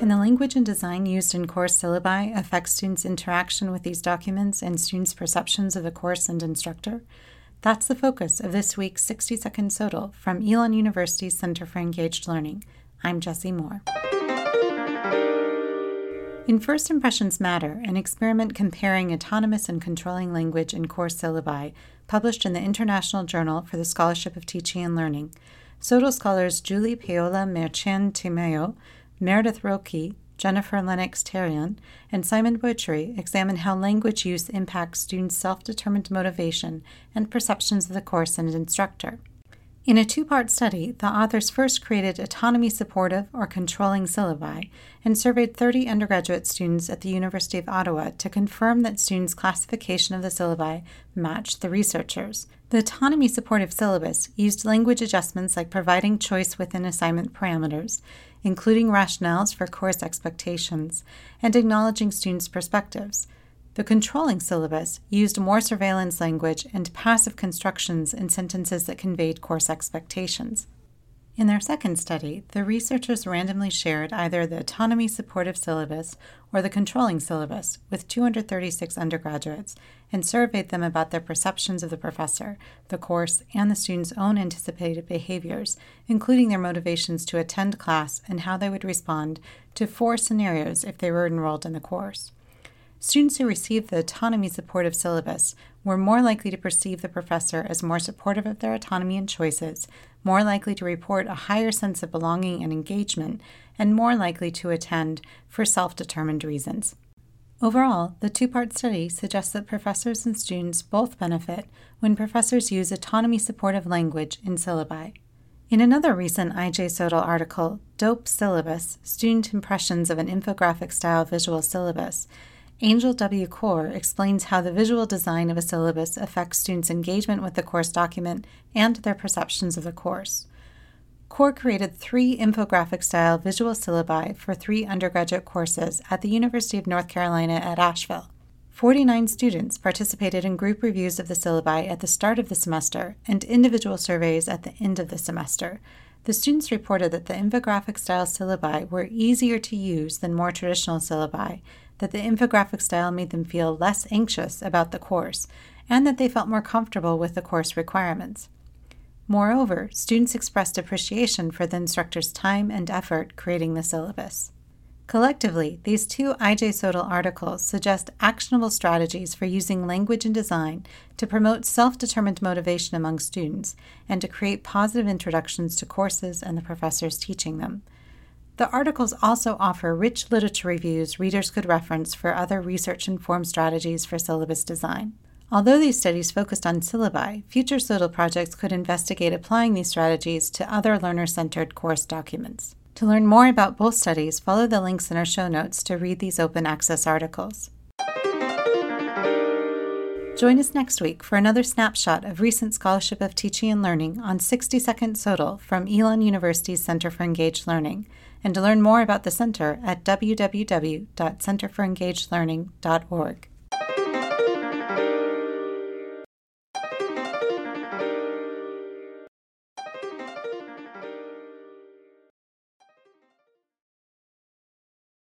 Can the language and design used in course syllabi affect students' interaction with these documents and students' perceptions of the course and instructor? That's the focus of this week's 60 Second SOTL from Elon University's Center for Engaged Learning. I'm Jessie Moore. In First Impressions Matter, an experiment comparing autonomous and controlling language in course syllabi, published in the International Journal for the Scholarship of Teaching and Learning, SOTL scholars Jully Paola Merchan Tamayo, Meredith Rocchi, Jenepher Lennox Terrion, and Simon Beaudry examine how language use impacts students' self determined motivation and perceptions of the course and instructor. In a two part study, the authors first created autonomy supportive or controlling syllabi and surveyed 30 undergraduate students at the University of Ottawa to confirm that students' classification of the syllabi matched the researchers. The autonomy supportive syllabus used language adjustments like providing choice within assignment parameters including rationales for course expectations, and acknowledging students' perspectives. The controlling syllabus used more surveillance language and passive constructions in sentences that conveyed course expectations. In their second study, the researchers randomly shared either the autonomy supportive syllabus or the controlling syllabus with 236 undergraduates and surveyed them about their perceptions of the professor, the course, and the students' own anticipated behaviors, including their motivations to attend class and how they would respond to four scenarios if they were enrolled in the course. Students who received the autonomy supportive syllabus were more likely to perceive the professor as more supportive of their autonomy and choices, more likely to report a higher sense of belonging and engagement, and more likely to attend for self determined reasons. Overall, the two part study suggests that professors and students both benefit when professors use autonomy supportive language in syllabi. In another recent IJ SOTL article, Dope Syllabus Student Impressions of an Infographic Style Visual Syllabus, Angel W. Kaur explains how the visual design of a syllabus affects students' engagement with the course document and their perceptions of the course. Kaur created three infographic style visual syllabi for three undergraduate courses at the University of North Carolina at Asheville. 49 students participated in group reviews of the syllabi at the start of the semester and individual surveys at the end of the semester. The students reported that the infographic style syllabi were easier to use than more traditional syllabi that the infographic style made them feel less anxious about the course and that they felt more comfortable with the course requirements. Moreover, students expressed appreciation for the instructor's time and effort creating the syllabus. Collectively, these two IJ SOTL articles suggest actionable strategies for using language and design to promote self determined motivation among students and to create positive introductions to courses and the professors teaching them. The articles also offer rich literature reviews readers could reference for other research informed strategies for syllabus design. Although these studies focused on syllabi, future SOTL projects could investigate applying these strategies to other learner centered course documents. To learn more about both studies, follow the links in our show notes to read these open access articles. Join us next week for another snapshot of recent scholarship of teaching and learning on 60 Second SOTL from Elon University's Center for Engaged Learning and to learn more about the center at www.centerforengagedlearning.org.